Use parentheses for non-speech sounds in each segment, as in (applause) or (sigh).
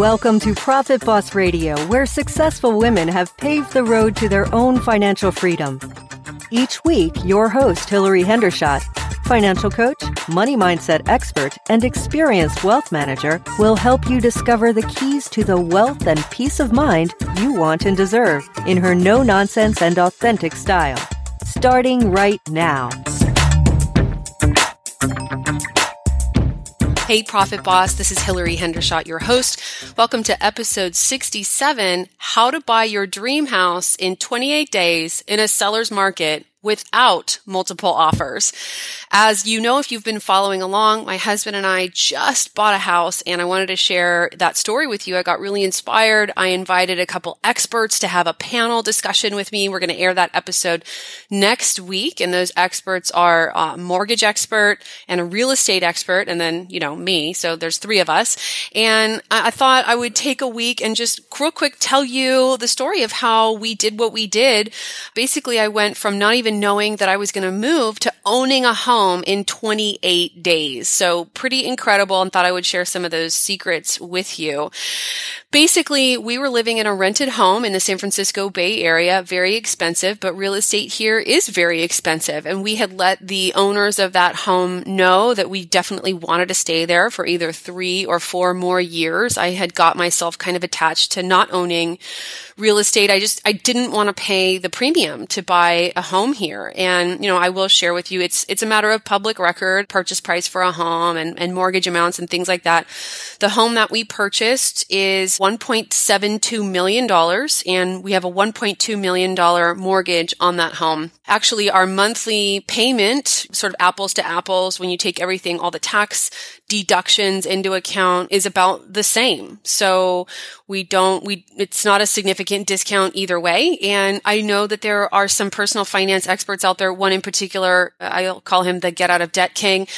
Welcome to Profit Boss Radio, where successful women have paved the road to their own financial freedom. Each week, your host, Hilary Hendershott, financial coach, money mindset expert, and experienced wealth manager, will help you discover the keys to the wealth and peace of mind you want and deserve in her no nonsense and authentic style. Starting right now. Hey, Profit Boss, this is Hilary Hendershott, your host. Welcome to episode 67 How to Buy Your Dream House in 28 Days in a Seller's Market without multiple offers. As you know, if you've been following along, my husband and I just bought a house and I wanted to share that story with you. I got really inspired. I invited a couple experts to have a panel discussion with me. We're going to air that episode next week. And those experts are a mortgage expert and a real estate expert. And then, you know, me. So there's three of us. And I thought I would take a week and just real quick tell you the story of how we did what we did. Basically, I went from not even even knowing that I was going to move to owning a home in 28 days. So pretty incredible and thought I would share some of those secrets with you. Basically, we were living in a rented home in the San Francisco Bay Area, very expensive, but real estate here is very expensive. And we had let the owners of that home know that we definitely wanted to stay there for either three or four more years. I had got myself kind of attached to not owning real estate. I just, I didn't want to pay the premium to buy a home here. And, you know, I will share with you, it's, it's a matter of public record, purchase price for a home and, and mortgage amounts and things like that. The home that we purchased is $1.72 million and we have a $1.2 million mortgage on that home. Actually, our monthly payment, sort of apples to apples, when you take everything, all the tax deductions into account is about the same. So we don't, we, it's not a significant discount either way. And I know that there are some personal finance experts out there. One in particular, uh, I'll call him the get out of debt king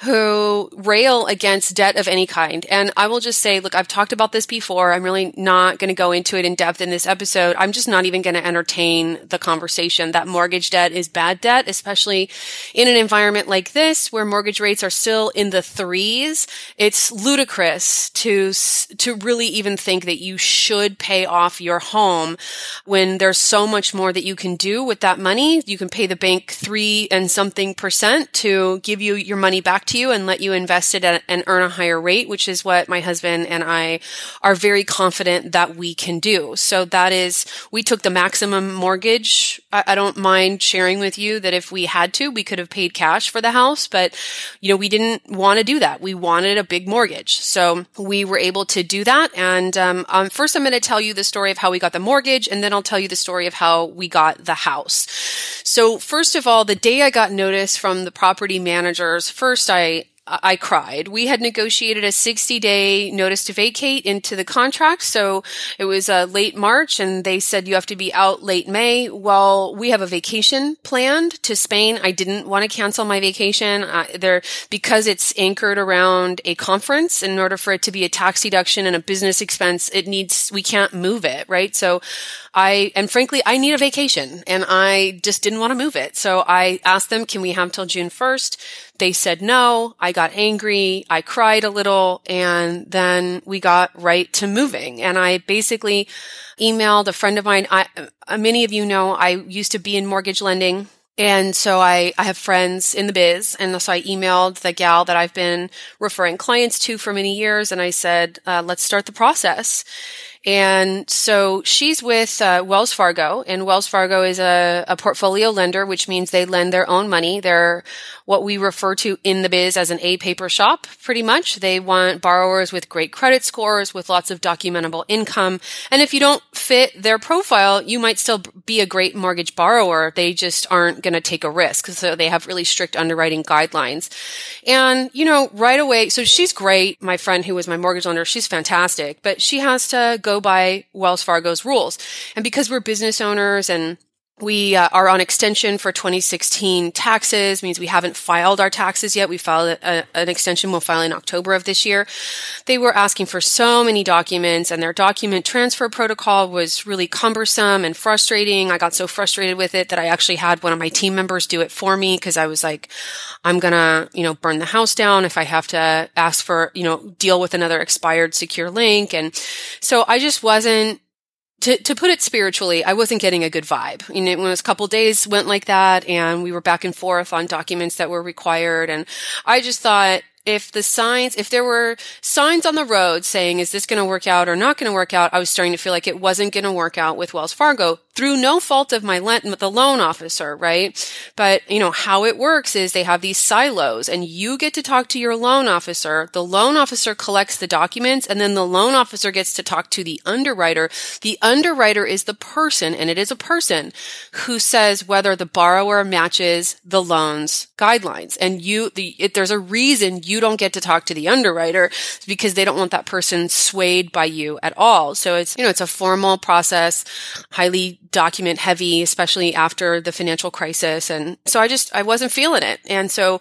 who rail against debt of any kind. And I will just say, look, I've talked about this before. I'm really not going to go into it in depth in this episode. I'm just not even going to entertain the conversation that mortgage debt is bad debt, especially in an environment like this where mortgage rates are still in the threes. It's ludicrous to, to really even think that you should pay off your home when there's so much more that you can do with that money. You can pay the bank three and something percent to give you your money back to you and let you invest it at, and earn a higher rate, which is what my husband and I are very confident that we can do. So that is, we took the maximum mortgage. I, I don't mind sharing with you that if we had to, we could have paid cash for the house, but you know, we didn't want to do that. We wanted a big mortgage. So we were able to do that. And um, um, first, I'm going to tell you the story of how we got the mortgage, and then I'll tell you the story of how we got the house. So, first of all, the day I got notice from the property managers, first I I cried. We had negotiated a 60 day notice to vacate into the contract. So it was uh, late March and they said you have to be out late May. Well, we have a vacation planned to Spain. I didn't want to cancel my vacation uh, there because it's anchored around a conference. In order for it to be a tax deduction and a business expense, it needs, we can't move it, right? So I, and frankly, I need a vacation and I just didn't want to move it. So I asked them, can we have till June 1st? They said no. I got angry. I cried a little and then we got right to moving. And I basically emailed a friend of mine. I, uh, many of you know I used to be in mortgage lending. And so I, I have friends in the biz. And so I emailed the gal that I've been referring clients to for many years. And I said, uh, let's start the process. And so she's with uh, Wells Fargo, and Wells Fargo is a, a portfolio lender, which means they lend their own money. They're what we refer to in the biz as an A paper shop, pretty much. They want borrowers with great credit scores, with lots of documentable income. And if you don't fit their profile, you might still be a great mortgage borrower. They just aren't going to take a risk. So they have really strict underwriting guidelines. And, you know, right away, so she's great. My friend who was my mortgage lender, she's fantastic, but she has to go by Wells Fargo's rules. And because we're business owners and we uh, are on extension for 2016 taxes, means we haven't filed our taxes yet. We filed a, an extension we'll file in October of this year. They were asking for so many documents and their document transfer protocol was really cumbersome and frustrating. I got so frustrated with it that I actually had one of my team members do it for me because I was like, I'm gonna, you know, burn the house down if I have to ask for, you know, deal with another expired secure link. And so I just wasn't to, to put it spiritually, I wasn't getting a good vibe. You know, when it was a couple days went like that and we were back and forth on documents that were required. And I just thought, if the signs, if there were signs on the road saying, is this going to work out or not going to work out? I was starting to feel like it wasn't going to work out with Wells Fargo through no fault of my the loan officer, right? But, you know, how it works is they have these silos and you get to talk to your loan officer. The loan officer collects the documents and then the loan officer gets to talk to the underwriter. The underwriter is the person, and it is a person who says whether the borrower matches the loan's guidelines. And you, the, it, there's a reason you don't get to talk to the underwriter because they don't want that person swayed by you at all. So it's, you know, it's a formal process, highly document heavy, especially after the financial crisis. And so I just, I wasn't feeling it. And so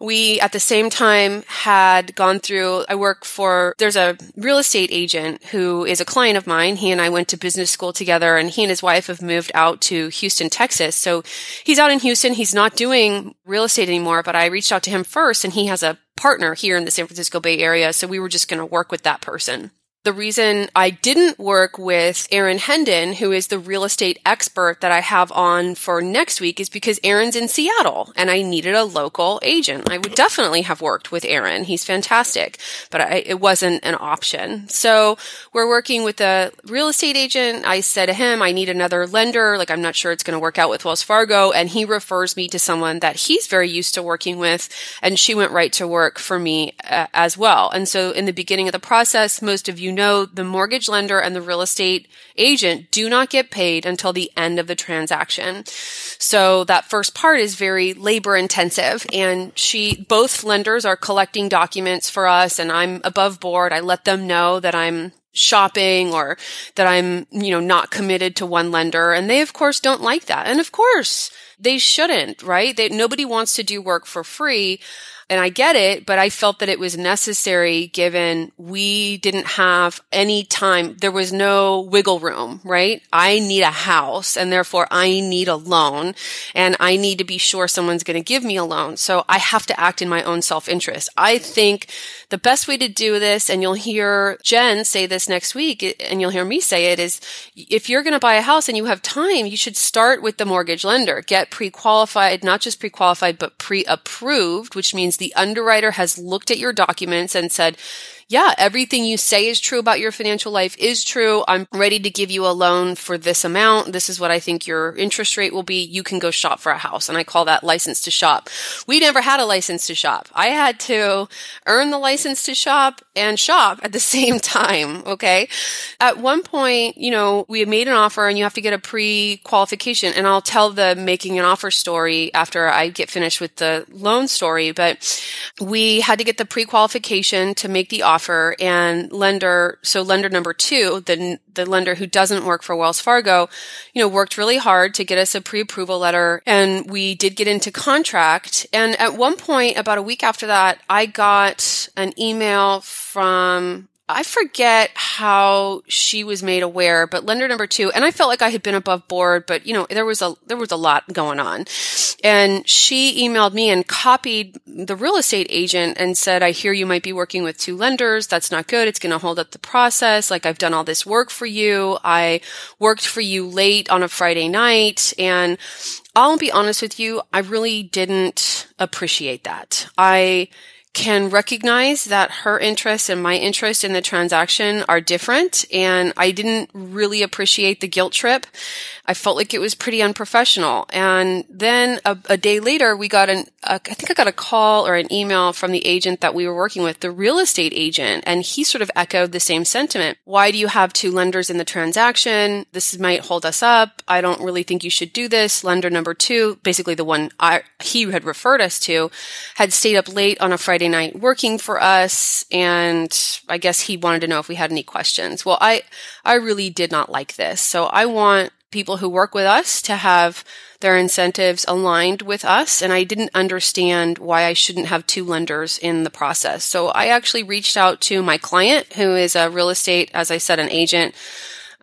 we at the same time had gone through, I work for, there's a real estate agent who is a client of mine. He and I went to business school together and he and his wife have moved out to Houston, Texas. So he's out in Houston. He's not doing real estate anymore, but I reached out to him first and he has a partner here in the San Francisco Bay Area. So we were just going to work with that person. The reason I didn't work with Aaron Hendon, who is the real estate expert that I have on for next week, is because Aaron's in Seattle and I needed a local agent. I would definitely have worked with Aaron. He's fantastic, but I, it wasn't an option. So we're working with a real estate agent. I said to him, I need another lender. Like, I'm not sure it's going to work out with Wells Fargo. And he refers me to someone that he's very used to working with. And she went right to work for me uh, as well. And so in the beginning of the process, most of you know the mortgage lender and the real estate agent do not get paid until the end of the transaction. So that first part is very labor intensive and she, both lenders are collecting documents for us and I'm above board. I let them know that I'm shopping or that I'm, you know, not committed to one lender. And they, of course, don't like that. And of course, they shouldn't, right? They, nobody wants to do work for free. And I get it, but I felt that it was necessary given we didn't have any time. There was no wiggle room, right? I need a house and therefore I need a loan and I need to be sure someone's going to give me a loan. So I have to act in my own self interest. I think the best way to do this, and you'll hear Jen say this next week and you'll hear me say it is if you're going to buy a house and you have time, you should start with the mortgage lender, get pre-qualified, not just pre-qualified, but pre-approved, which means the underwriter has looked at your documents and said, yeah, everything you say is true about your financial life is true. I'm ready to give you a loan for this amount. This is what I think your interest rate will be. You can go shop for a house. And I call that license to shop. We never had a license to shop. I had to earn the license to shop and shop at the (laughs) same time. Okay. At one point, you know, we made an offer and you have to get a pre-qualification and I'll tell the making an offer story after I get finished with the loan story. But we had to get the pre-qualification to make the offer offer and lender, so lender number two, the, the lender who doesn't work for Wells Fargo, you know, worked really hard to get us a pre-approval letter and we did get into contract. And at one point, about a week after that, I got an email from I forget how she was made aware, but lender number two, and I felt like I had been above board, but you know, there was a, there was a lot going on. And she emailed me and copied the real estate agent and said, I hear you might be working with two lenders. That's not good. It's going to hold up the process. Like I've done all this work for you. I worked for you late on a Friday night and I'll be honest with you. I really didn't appreciate that. I, can recognize that her interest and my interest in the transaction are different. And I didn't really appreciate the guilt trip. I felt like it was pretty unprofessional. And then a, a day later, we got an, I think I got a call or an email from the agent that we were working with, the real estate agent. And he sort of echoed the same sentiment. Why do you have two lenders in the transaction? This might hold us up. I don't really think you should do this. Lender number two, basically the one I, he had referred us to, had stayed up late on a Friday night working for us. And I guess he wanted to know if we had any questions. Well, I, I really did not like this. So I want people who work with us to have their incentives aligned with us. And I didn't understand why I shouldn't have two lenders in the process. So I actually reached out to my client, who is a real estate, as I said, an agent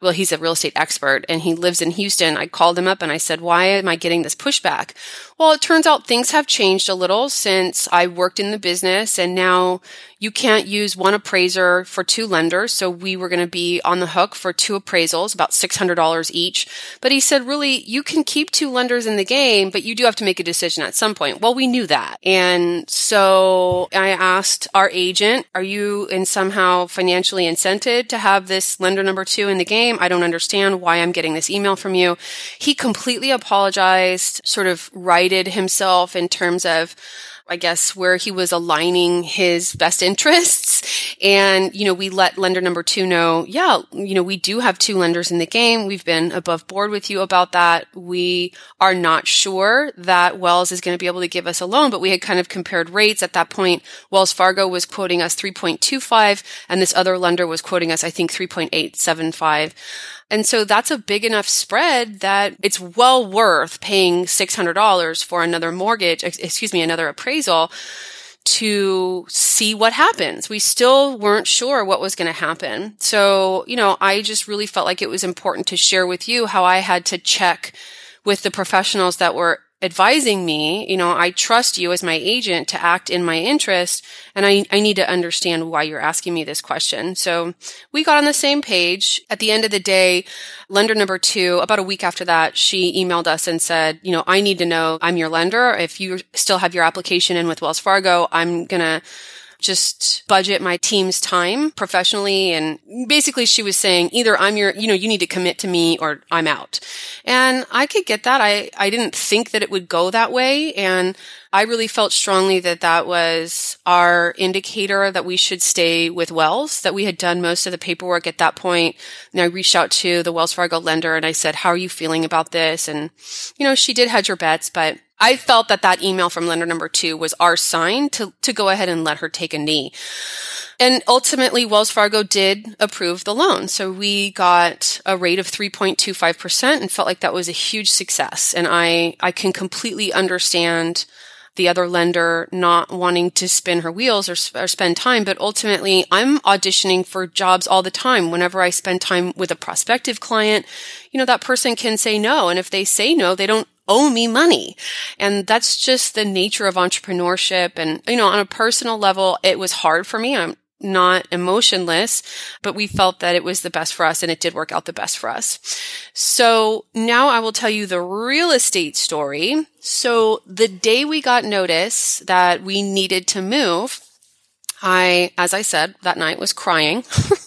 well, he's a real estate expert and he lives in Houston. I called him up and I said, why am I getting this pushback? Well, it turns out things have changed a little since I worked in the business and now you can't use one appraiser for two lenders. So we were going to be on the hook for two appraisals, about $600 each. But he said, really, you can keep two lenders in the game, but you do have to make a decision at some point. Well, we knew that. And so I asked our agent, are you in somehow financially incented to have this lender number two in the game? I don't understand why I'm getting this email from you. He completely apologized, sort of righted himself in terms of, I guess, where he was aligning his best interests. And, you know, we let lender number two know, yeah, you know, we do have two lenders in the game. We've been above board with you about that. We are not sure that Wells is going to be able to give us a loan, but we had kind of compared rates at that point. Wells Fargo was quoting us 3.25 and this other lender was quoting us, I think, 3.875. And so that's a big enough spread that it's well worth paying $600 for another mortgage, excuse me, another appraisal to see what happens. We still weren't sure what was going to happen. So, you know, I just really felt like it was important to share with you how I had to check with the professionals that were advising me, you know, I trust you as my agent to act in my interest. And I, I need to understand why you're asking me this question. So we got on the same page. At the end of the day, lender number two, about a week after that, she emailed us and said, you know, I need to know I'm your lender. If you still have your application in with Wells Fargo, I'm going to just budget my team's time professionally. And basically she was saying either I'm your, you know, you need to commit to me or I'm out. And I could get that. I, I didn't think that it would go that way. And I really felt strongly that that was our indicator that we should stay with Wells, that we had done most of the paperwork at that point. And I reached out to the Wells Fargo lender and I said, how are you feeling about this? And, you know, she did hedge her bets, but I felt that that email from lender number two was our sign to, to go ahead and let her take a knee. And ultimately, Wells Fargo did approve the loan. So we got a rate of 3.25% and felt like that was a huge success. And I, I can completely understand the other lender not wanting to spin her wheels or, or, spend time. But ultimately, I'm auditioning for jobs all the time. Whenever I spend time with a prospective client, you know, that person can say no. And if they say no, they don't owe me money. And that's just the nature of entrepreneurship. And, you know, on a personal level, it was hard for me. I'm not emotionless, but we felt that it was the best for us and it did work out the best for us. So now I will tell you the real estate story. So the day we got notice that we needed to move, I, as I said, that night was crying. (laughs)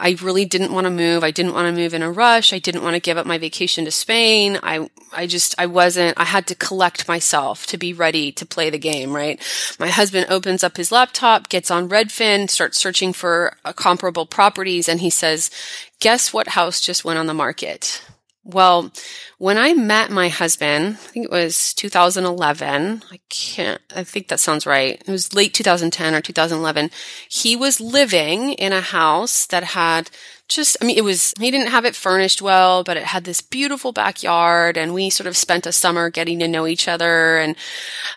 I really didn't want to move. I didn't want to move in a rush. I didn't want to give up my vacation to Spain. I, I just, I wasn't, I had to collect myself to be ready to play the game, right? My husband opens up his laptop, gets on Redfin, starts searching for uh, comparable properties, and he says, guess what house just went on the market? Well, when I met my husband, I think it was 2011. I can't, I think that sounds right. It was late 2010 or 2011. He was living in a house that had just, I mean, it was, he didn't have it furnished well, but it had this beautiful backyard and we sort of spent a summer getting to know each other and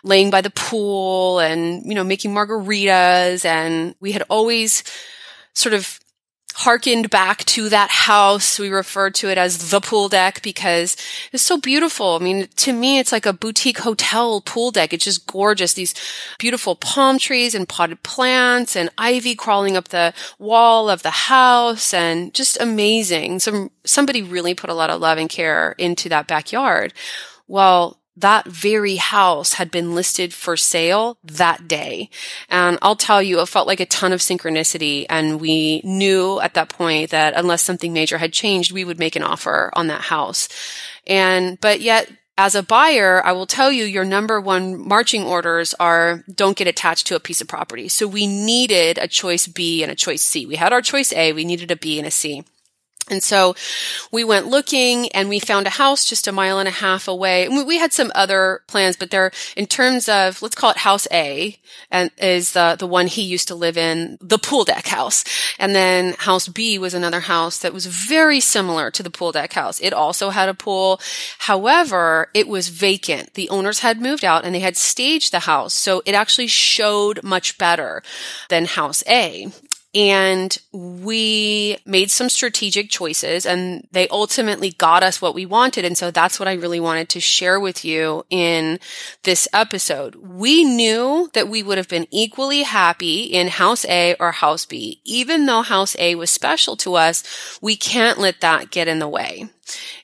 laying by the pool and, you know, making margaritas. And we had always sort of harkened back to that house. We refer to it as the pool deck because it's so beautiful. I mean, to me, it's like a boutique hotel pool deck. It's just gorgeous. These beautiful palm trees and potted plants and ivy crawling up the wall of the house and just amazing. Some, somebody really put a lot of love and care into that backyard. Well, that very house had been listed for sale that day. And I'll tell you, it felt like a ton of synchronicity. And we knew at that point that unless something major had changed, we would make an offer on that house. And, but yet, as a buyer, I will tell you your number one marching orders are don't get attached to a piece of property. So we needed a choice B and a choice C. We had our choice A, we needed a B and a C. And so we went looking and we found a house just a mile and a half away. We had some other plans, but they're in terms of, let's call it house A and is the, the one he used to live in, the pool deck house. And then house B was another house that was very similar to the pool deck house. It also had a pool. However, it was vacant. The owners had moved out and they had staged the house. So it actually showed much better than house A and we made some strategic choices and they ultimately got us what we wanted. And so that's what I really wanted to share with you in this episode. We knew that we would have been equally happy in house A or house B. Even though house A was special to us, we can't let that get in the way.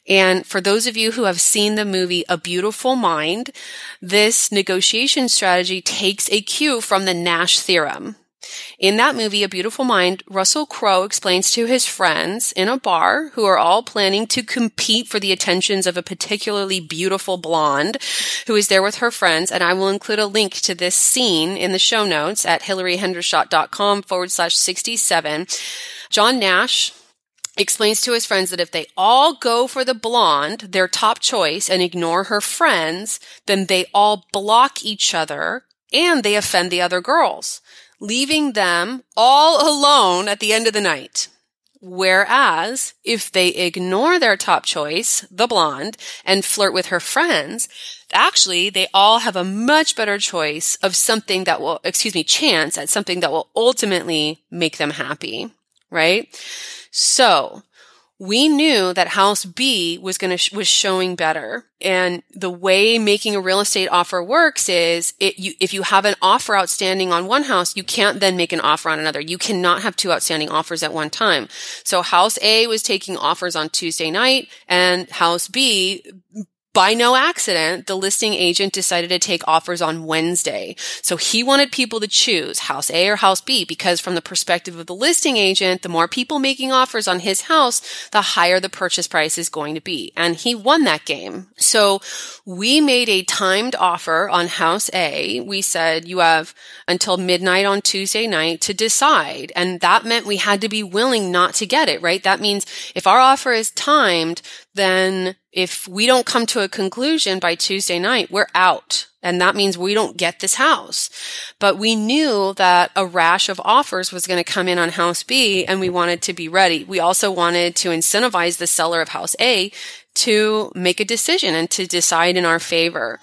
And for those of you who have seen the movie A Beautiful Mind, this negotiation strategy takes a cue from the Nash theorem. In that movie, A Beautiful Mind, Russell Crowe explains to his friends in a bar who are all planning to compete for the attentions of a particularly beautiful blonde who is there with her friends. And I will include a link to this scene in the show notes at hilaryhendershott.com forward slash 67. John Nash, explains to his friends that if they all go for the blonde, their top choice, and ignore her friends, then they all block each other and they offend the other girls leaving them all alone at the end of the night. Whereas if they ignore their top choice, the blonde, and flirt with her friends, actually they all have a much better choice of something that will, excuse me, chance at something that will ultimately make them happy. Right? So we knew that house B was going to, sh- was showing better. And the way making a real estate offer works is it, you, if you have an offer outstanding on one house, you can't then make an offer on another. You cannot have two outstanding offers at one time. So house A was taking offers on Tuesday night and house B by no accident, the listing agent decided to take offers on Wednesday. So he wanted people to choose house A or house B because from the perspective of the listing agent, the more people making offers on his house, the higher the purchase price is going to be. And he won that game. So we made a timed offer on house A. We said you have until midnight on Tuesday night to decide. And that meant we had to be willing not to get it, right? That means if our offer is timed, then if we don't come to a conclusion by Tuesday night, we're out. And that means we don't get this house. But we knew that a rash of offers was going to come in on house B and we wanted to be ready. We also wanted to incentivize the seller of house A to make a decision and to decide in our favor.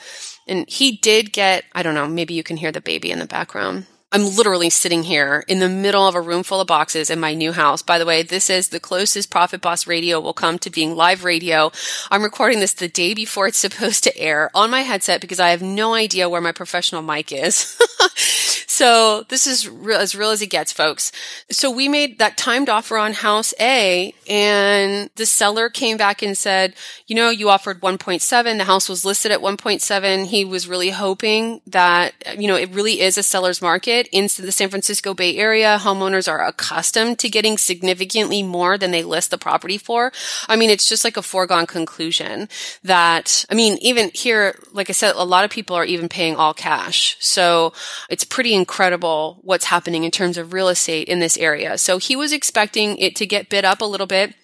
And he did get, I don't know, maybe you can hear the baby in the background. I'm literally sitting here in the middle of a room full of boxes in my new house. By the way, this is the closest Profit Boss Radio will come to being live radio. I'm recording this the day before it's supposed to air on my headset because I have no idea where my professional mic is. (laughs) so this is as real as it gets, folks. So we made that timed offer on house A and the seller came back and said, you know, you offered 1.7. The house was listed at 1.7. He was really hoping that, you know, it really is a seller's market market in the San Francisco Bay Area, homeowners are accustomed to getting significantly more than they list the property for. I mean, it's just like a foregone conclusion that, I mean, even here, like I said, a lot of people are even paying all cash. So it's pretty incredible what's happening in terms of real estate in this area. So he was expecting it to get bid up a little bit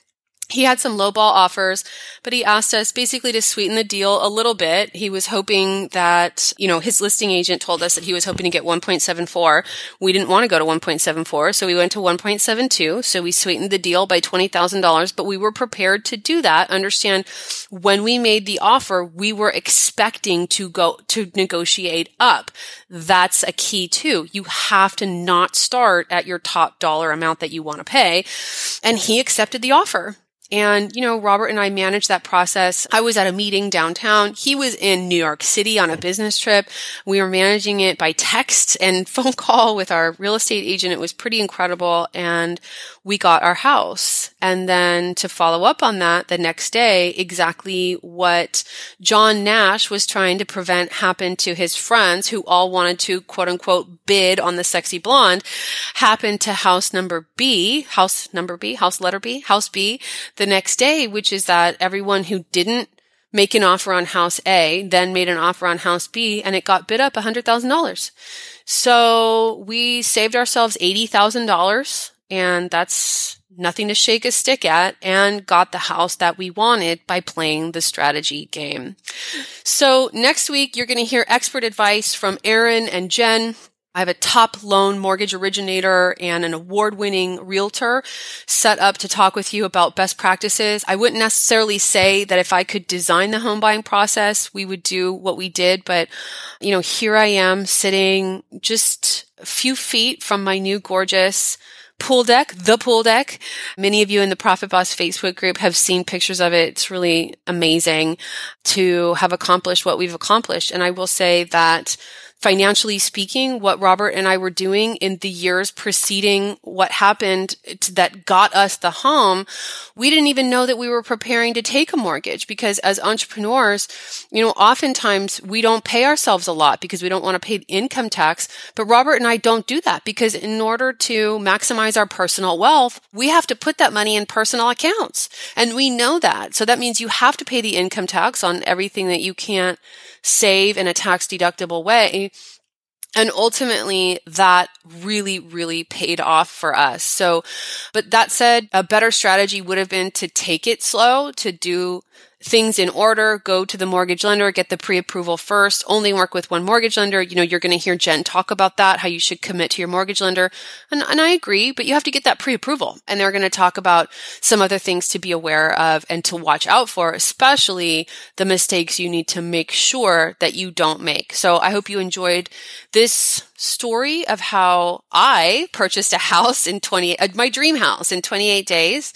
he had some lowball offers, but he asked us basically to sweeten the deal a little bit. He was hoping that, you know, his listing agent told us that he was hoping to get 1.74. We didn't want to go to 1.74, so we went to 1.72. So we sweetened the deal by $20,000, but we were prepared to do that. Understand when we made the offer, we were expecting to go to negotiate up. That's a key too. You have to not start at your top dollar amount that you want to pay. And he accepted the offer. And, you know, Robert and I managed that process. I was at a meeting downtown. He was in New York City on a business trip. We were managing it by text and (laughs) phone call with our real estate agent. It was pretty incredible. And we got our house. And then to follow up on that the next day, exactly what John Nash was trying to prevent happened to his friends who all wanted to quote unquote bid on the sexy blonde happened to house number B, house number B, house letter B, house B the next day, which is that everyone who didn't make an offer on house A, then made an offer on house B, and it got bid up $100,000. So we saved ourselves $80,000 and that's nothing to shake a stick at and got the house that we wanted by playing the strategy game. So next week, you're going to hear expert advice from Aaron and Jen. I have a top loan mortgage originator and an award winning realtor set up to talk with you about best practices. I wouldn't necessarily say that if I could design the home buying process, we would do what we did. But, you know, here I am sitting just a few feet from my new gorgeous pool deck, the pool deck. Many of you in the Profit Boss Facebook group have seen pictures of it. It's really amazing to have accomplished what we've accomplished. And I will say that financially speaking, what Robert and I were doing in the years preceding what happened that got us the home, we didn't even know that we were preparing to take a mortgage because as entrepreneurs, you know, oftentimes we don't pay ourselves a lot because we don't want to pay income tax. But Robert and I don't do that because in order to maximize our personal wealth, we have to put that money in personal accounts. And we know that. So that means you have to pay the income tax on everything that you can't save in a tax deductible way. And ultimately that really, really paid off for us. So, but that said, a better strategy would have been to take it slow, to do things in order, go to the mortgage lender, get the pre-approval first, only work with one mortgage lender. You know, you're going to hear Jen talk about that, how you should commit to your mortgage lender. And, and I agree, but you have to get that pre-approval. And they're going to talk about some other things to be aware of and to watch out for, especially the mistakes you need to make sure that you don't make. So I hope you enjoyed this story of how I purchased a house in 20, uh, my dream house in 28 days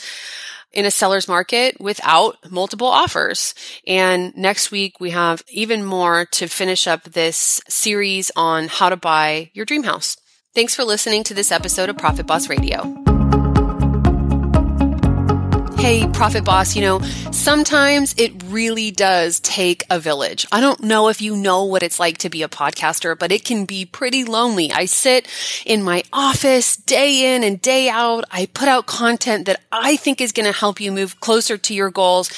in a seller's market without multiple offers. And next week we have even more to finish up this series on how to buy your dream house. Thanks for listening to this episode of Profit Boss Radio. Hey, Profit Boss, you know, sometimes it really does take a village. I don't know if you know what it's like to be a podcaster, but it can be pretty lonely. I sit in my office day in and day out. I put out content that I think is going to help you move closer to your goals.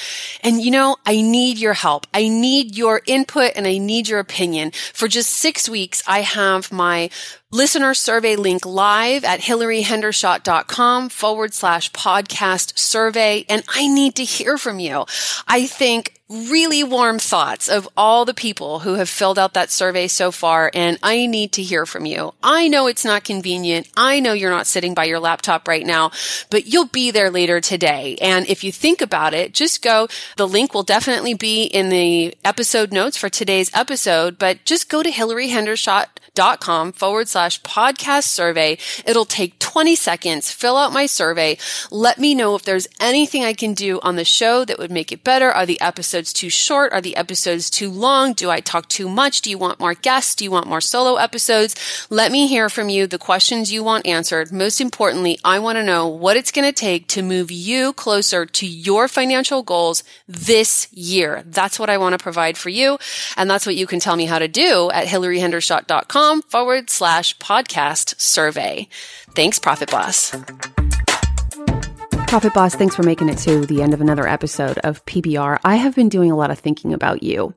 And you know, I need your help. I need your input and I need your opinion. For just six weeks, I have my listener survey link live at hilaryhendershott.com forward slash podcast survey. And I need to hear from you. I think really warm thoughts of all the people who have filled out that survey so far. And I need to hear from you. I know it's not convenient. I know you're not sitting by your laptop right now, but you'll be there later today. And if you think about it, just go. The link will definitely be in the episode notes for today's episode, but just go to hilaryhendershott.com forward slash podcast survey. It'll take 20 seconds. Fill out my survey. Let me know if there's anything I can do on the show that would make it better. Are the episodes episodes too short? Are the episodes too long? Do I talk too much? Do you want more guests? Do you want more solo episodes? Let me hear from you the questions you want answered. Most importantly, I want to know what it's going to take to move you closer to your financial goals this year. That's what I want to provide for you. And that's what you can tell me how to do at hilaryhendershott.com forward slash podcast survey. Thanks, Profit Boss. Profit Boss, thanks for making it to the end of another episode of PBR. I have been doing a lot of thinking about you.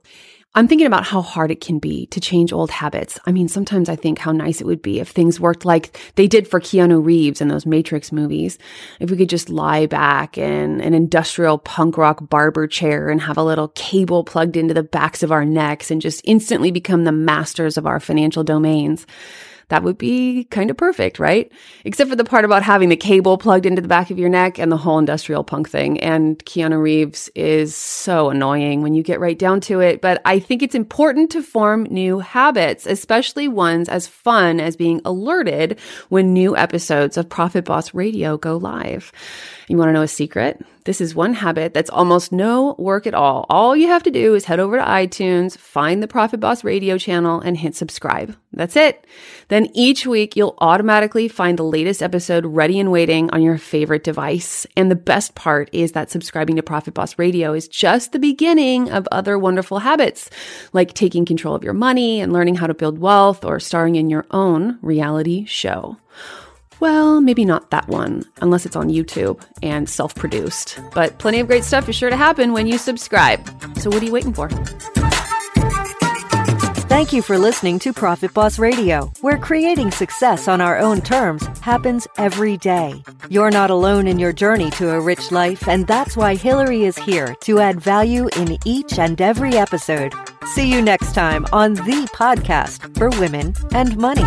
I'm thinking about how hard it can be to change old habits. I mean, sometimes I think how nice it would be if things worked like they did for Keanu Reeves in those Matrix movies. If we could just lie back in an industrial punk rock barber chair and have a little cable plugged into the backs of our necks and just instantly become the masters of our financial domains that would be kind of perfect, right? Except for the part about having the cable plugged into the back of your neck and the whole industrial punk thing. And Keanu Reeves is so annoying when you get right down to it. But I think it's important to form new habits, especially ones as fun as being alerted when new episodes of Profit Boss Radio go live. You want to know a secret? This is one habit that's almost no work at all. All you have to do is head over to iTunes, find the Profit Boss radio channel, and hit subscribe. That's it. Then each week you'll automatically find the latest episode ready and waiting on your favorite device. And the best part is that subscribing to Profit Boss Radio is just the beginning of other wonderful habits, like taking control of your money and learning how to build wealth or starring in your own reality show. Well, maybe not that one, unless it's on YouTube and self produced. But plenty of great stuff is sure to happen when you subscribe. So, what are you waiting for? Thank you for listening to Profit Boss Radio, where creating success on our own terms happens every day. You're not alone in your journey to a rich life, and that's why Hilary is here to add value in each and every episode. See you next time on the podcast for women and money.